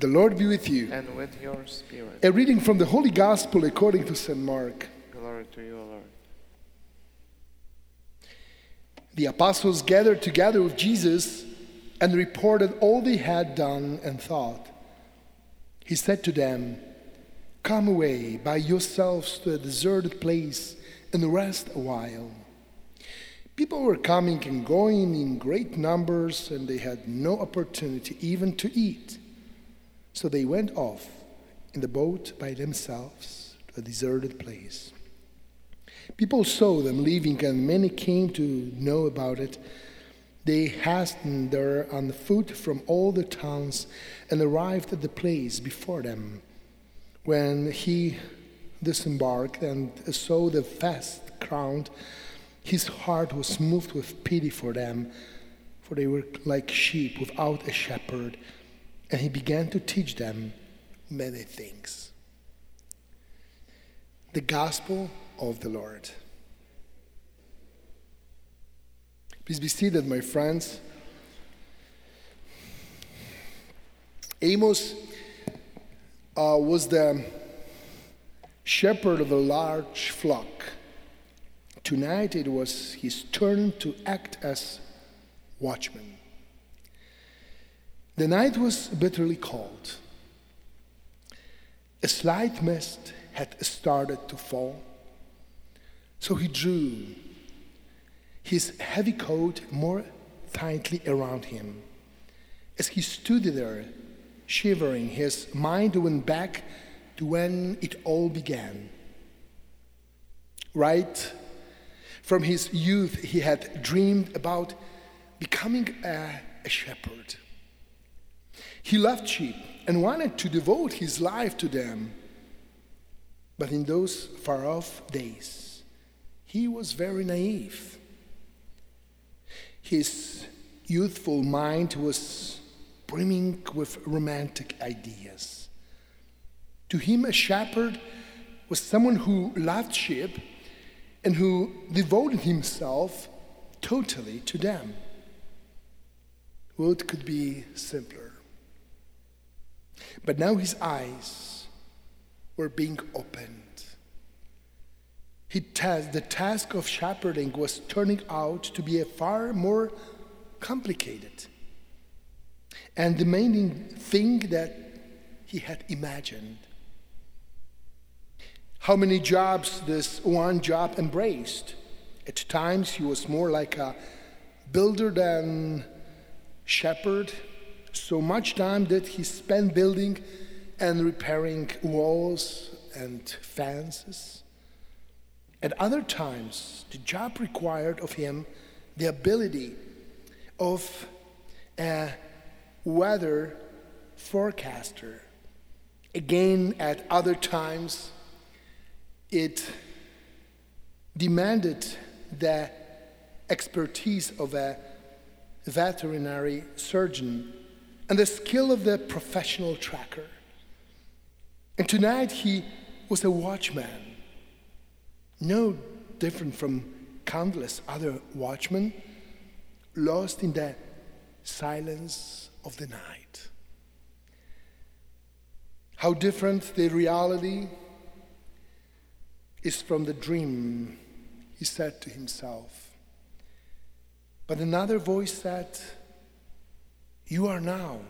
The Lord be with you. and with your spirit. A reading from the Holy Gospel according to St. Mark. Glory to you, Lord. The apostles gathered together with Jesus and reported all they had done and thought. He said to them, Come away by yourselves to a deserted place and rest a while. People were coming and going in great numbers, and they had no opportunity even to eat. So they went off in the boat by themselves to a deserted place. People saw them leaving, and many came to know about it. They hastened there on foot from all the towns and arrived at the place before them. When he disembarked and saw the vast crowd, his heart was moved with pity for them, for they were like sheep without a shepherd, and he began to teach them many things. The Gospel of the Lord. Please be seated, my friends. Amos uh, was the shepherd of a large flock. Tonight it was his turn to act as watchman. The night was bitterly cold. A slight mist had started to fall, so he drew his heavy coat more tightly around him. As he stood there, shivering, his mind went back to when it all began. Right from his youth, he had dreamed about becoming a, a shepherd. He loved sheep and wanted to devote his life to them. But in those far off days, he was very naive. His youthful mind was brimming with romantic ideas. To him, a shepherd was someone who loved sheep and who devoted himself totally to them. What could be simpler? But now his eyes were being opened. Tas- the task of shepherding was turning out to be a far more complicated and demanding thing that he had imagined. How many jobs this one job embraced? At times he was more like a builder than shepherd. So much time did he spend building and repairing walls and fences. At other times, the job required of him the ability of a weather forecaster. Again, at other times, it demanded the expertise of a veterinary surgeon and the skill of the professional tracker. And tonight he was a watchman, no different from countless other watchmen, lost in the silence of the night. How different the reality is from the dream, he said to himself. But another voice said, You are now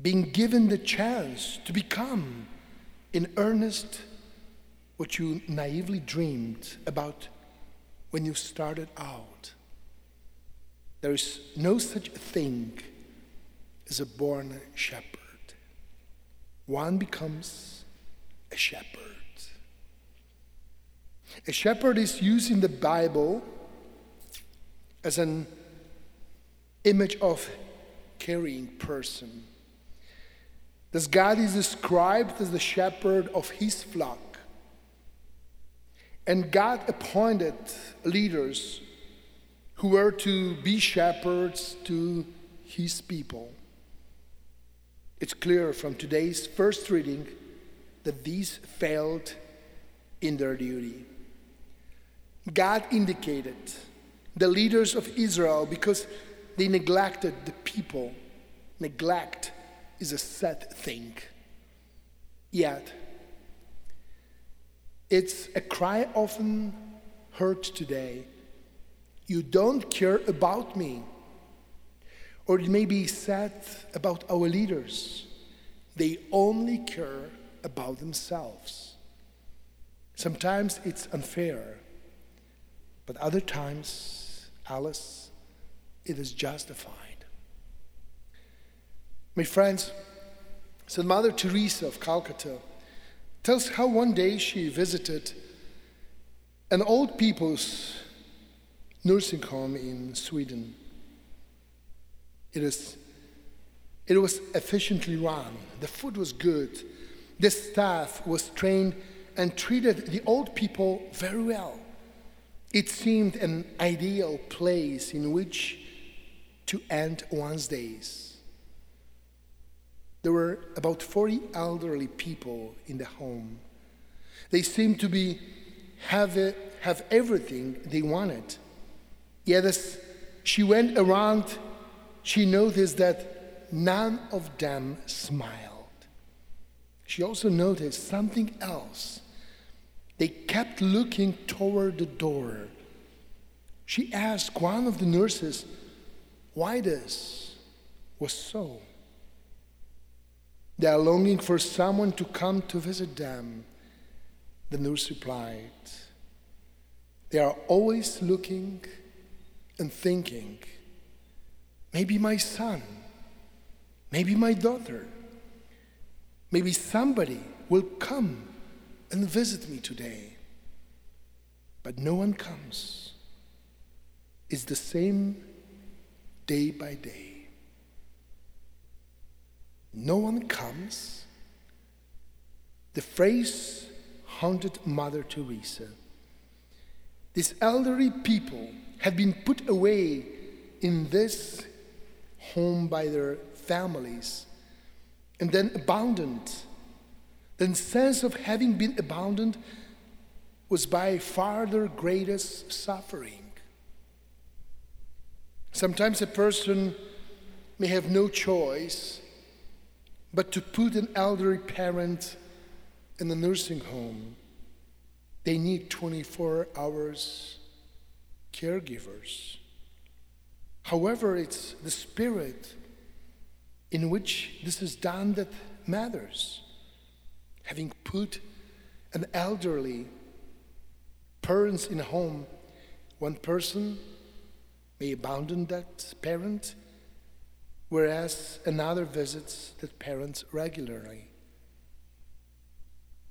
being given the chance to become in earnest what you naively dreamed about when you started out. There is no such thing as a born shepherd. One becomes a shepherd. A shepherd is used in the Bible as an image of carrying person. Thus, God is described as the shepherd of his flock. And God appointed leaders who were to be shepherds to his people. It's clear from today's first reading that these failed in their duty. God indicated the leaders of Israel because they neglected the people, neglect is a sad thing. Yet, it's a cry often heard today You don't care about me. Or it may be said about our leaders they only care about themselves. Sometimes it's unfair, but other times, Alice, it is justified. My friends, St. Mother Teresa of Calcutta tells how one day she visited an old people's nursing home in Sweden. It, is, it was efficiently run, the food was good, the staff was trained and treated the old people very well. It seemed an ideal place in which to end one's days. There were about 40 elderly people in the home. They seemed to be have, have everything they wanted. Yet as she went around, she noticed that none of them smiled. She also noticed something else. They kept looking toward the door. She asked one of the nurses why this was so. They are longing for someone to come to visit them. The nurse replied, They are always looking and thinking, maybe my son, maybe my daughter, maybe somebody will come and visit me today. But no one comes. It's the same day by day. No one comes. The phrase haunted Mother Teresa. These elderly people had been put away in this home by their families and then abandoned. The sense of having been abandoned was by far their greatest suffering. Sometimes a person may have no choice but to put an elderly parent in a nursing home. They need 24 hours caregivers. However, it's the spirit in which this is done that matters. Having put an elderly parents in a home, one person may abandon that parent, whereas another visits that parent regularly.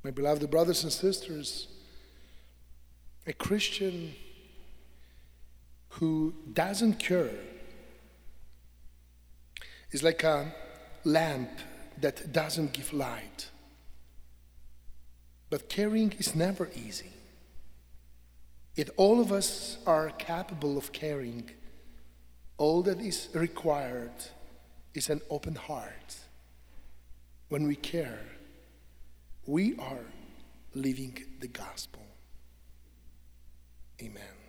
My beloved brothers and sisters, a Christian who doesn't care is like a lamp that doesn't give light. But caring is never easy. Yet all of us are capable of caring. All that is required is an open heart. When we care, we are living the gospel. Amen.